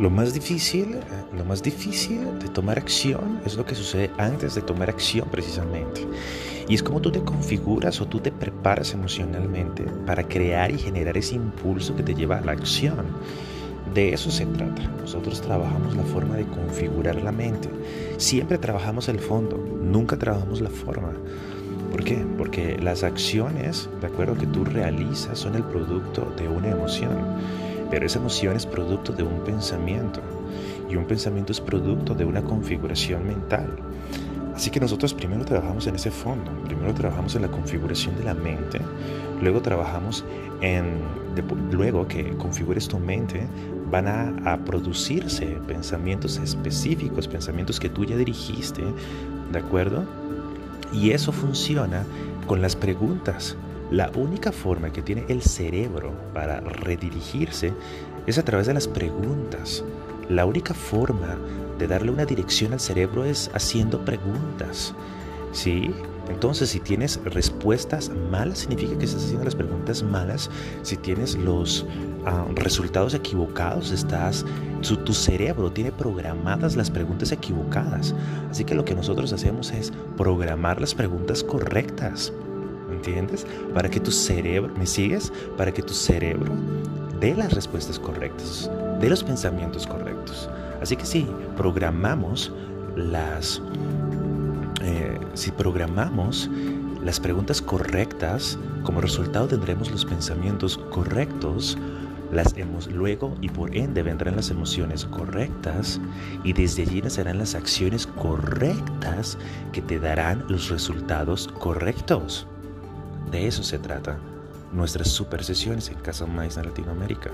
lo más difícil, eh, lo más difícil de tomar acción es lo que sucede antes de tomar acción precisamente. Y es como tú te configuras o tú te preparas emocionalmente para crear y generar ese impulso que te lleva a la acción. De eso se trata. Nosotros trabajamos la forma de configurar la mente. Siempre trabajamos el fondo, nunca trabajamos la forma. ¿Por qué? Porque las acciones, de acuerdo, que tú realizas son el producto de una emoción. Pero esa emoción es producto de un pensamiento. Y un pensamiento es producto de una configuración mental. Así que nosotros primero trabajamos en ese fondo, primero trabajamos en la configuración de la mente, luego trabajamos en, luego que configures tu mente, van a, a, producirse pensamientos específicos, pensamientos que tú ya dirigiste, ¿de acuerdo? Y eso funciona con las preguntas. La única forma que tiene el cerebro para redirigirse es a través de las preguntas. La única forma de darle una dirección al cerebro es haciendo preguntas. ¿Sí? Entonces, si tienes respuestas malas, significa que estás haciendo las preguntas malas. Si tienes los ah, resultados equivocados, estás, tu cerebro tiene programadas las preguntas equivocadas. Así que lo que nosotros hacemos es programar las preguntas correctas. ¿Entiendes? Para que tu cerebro, ¿me sigues? Para que tu cerebro dé las respuestas correctas, dé los pensamientos correctos. Así que si programamos las, eh, si programamos las preguntas correctas, como resultado tendremos los pensamientos correctos, las hemos luego y por ende vendrán las emociones correctas y desde allí nacerán las acciones correctas que te darán los resultados correctos. De eso se trata nuestras super sesiones en Casa Mais en Latinoamérica.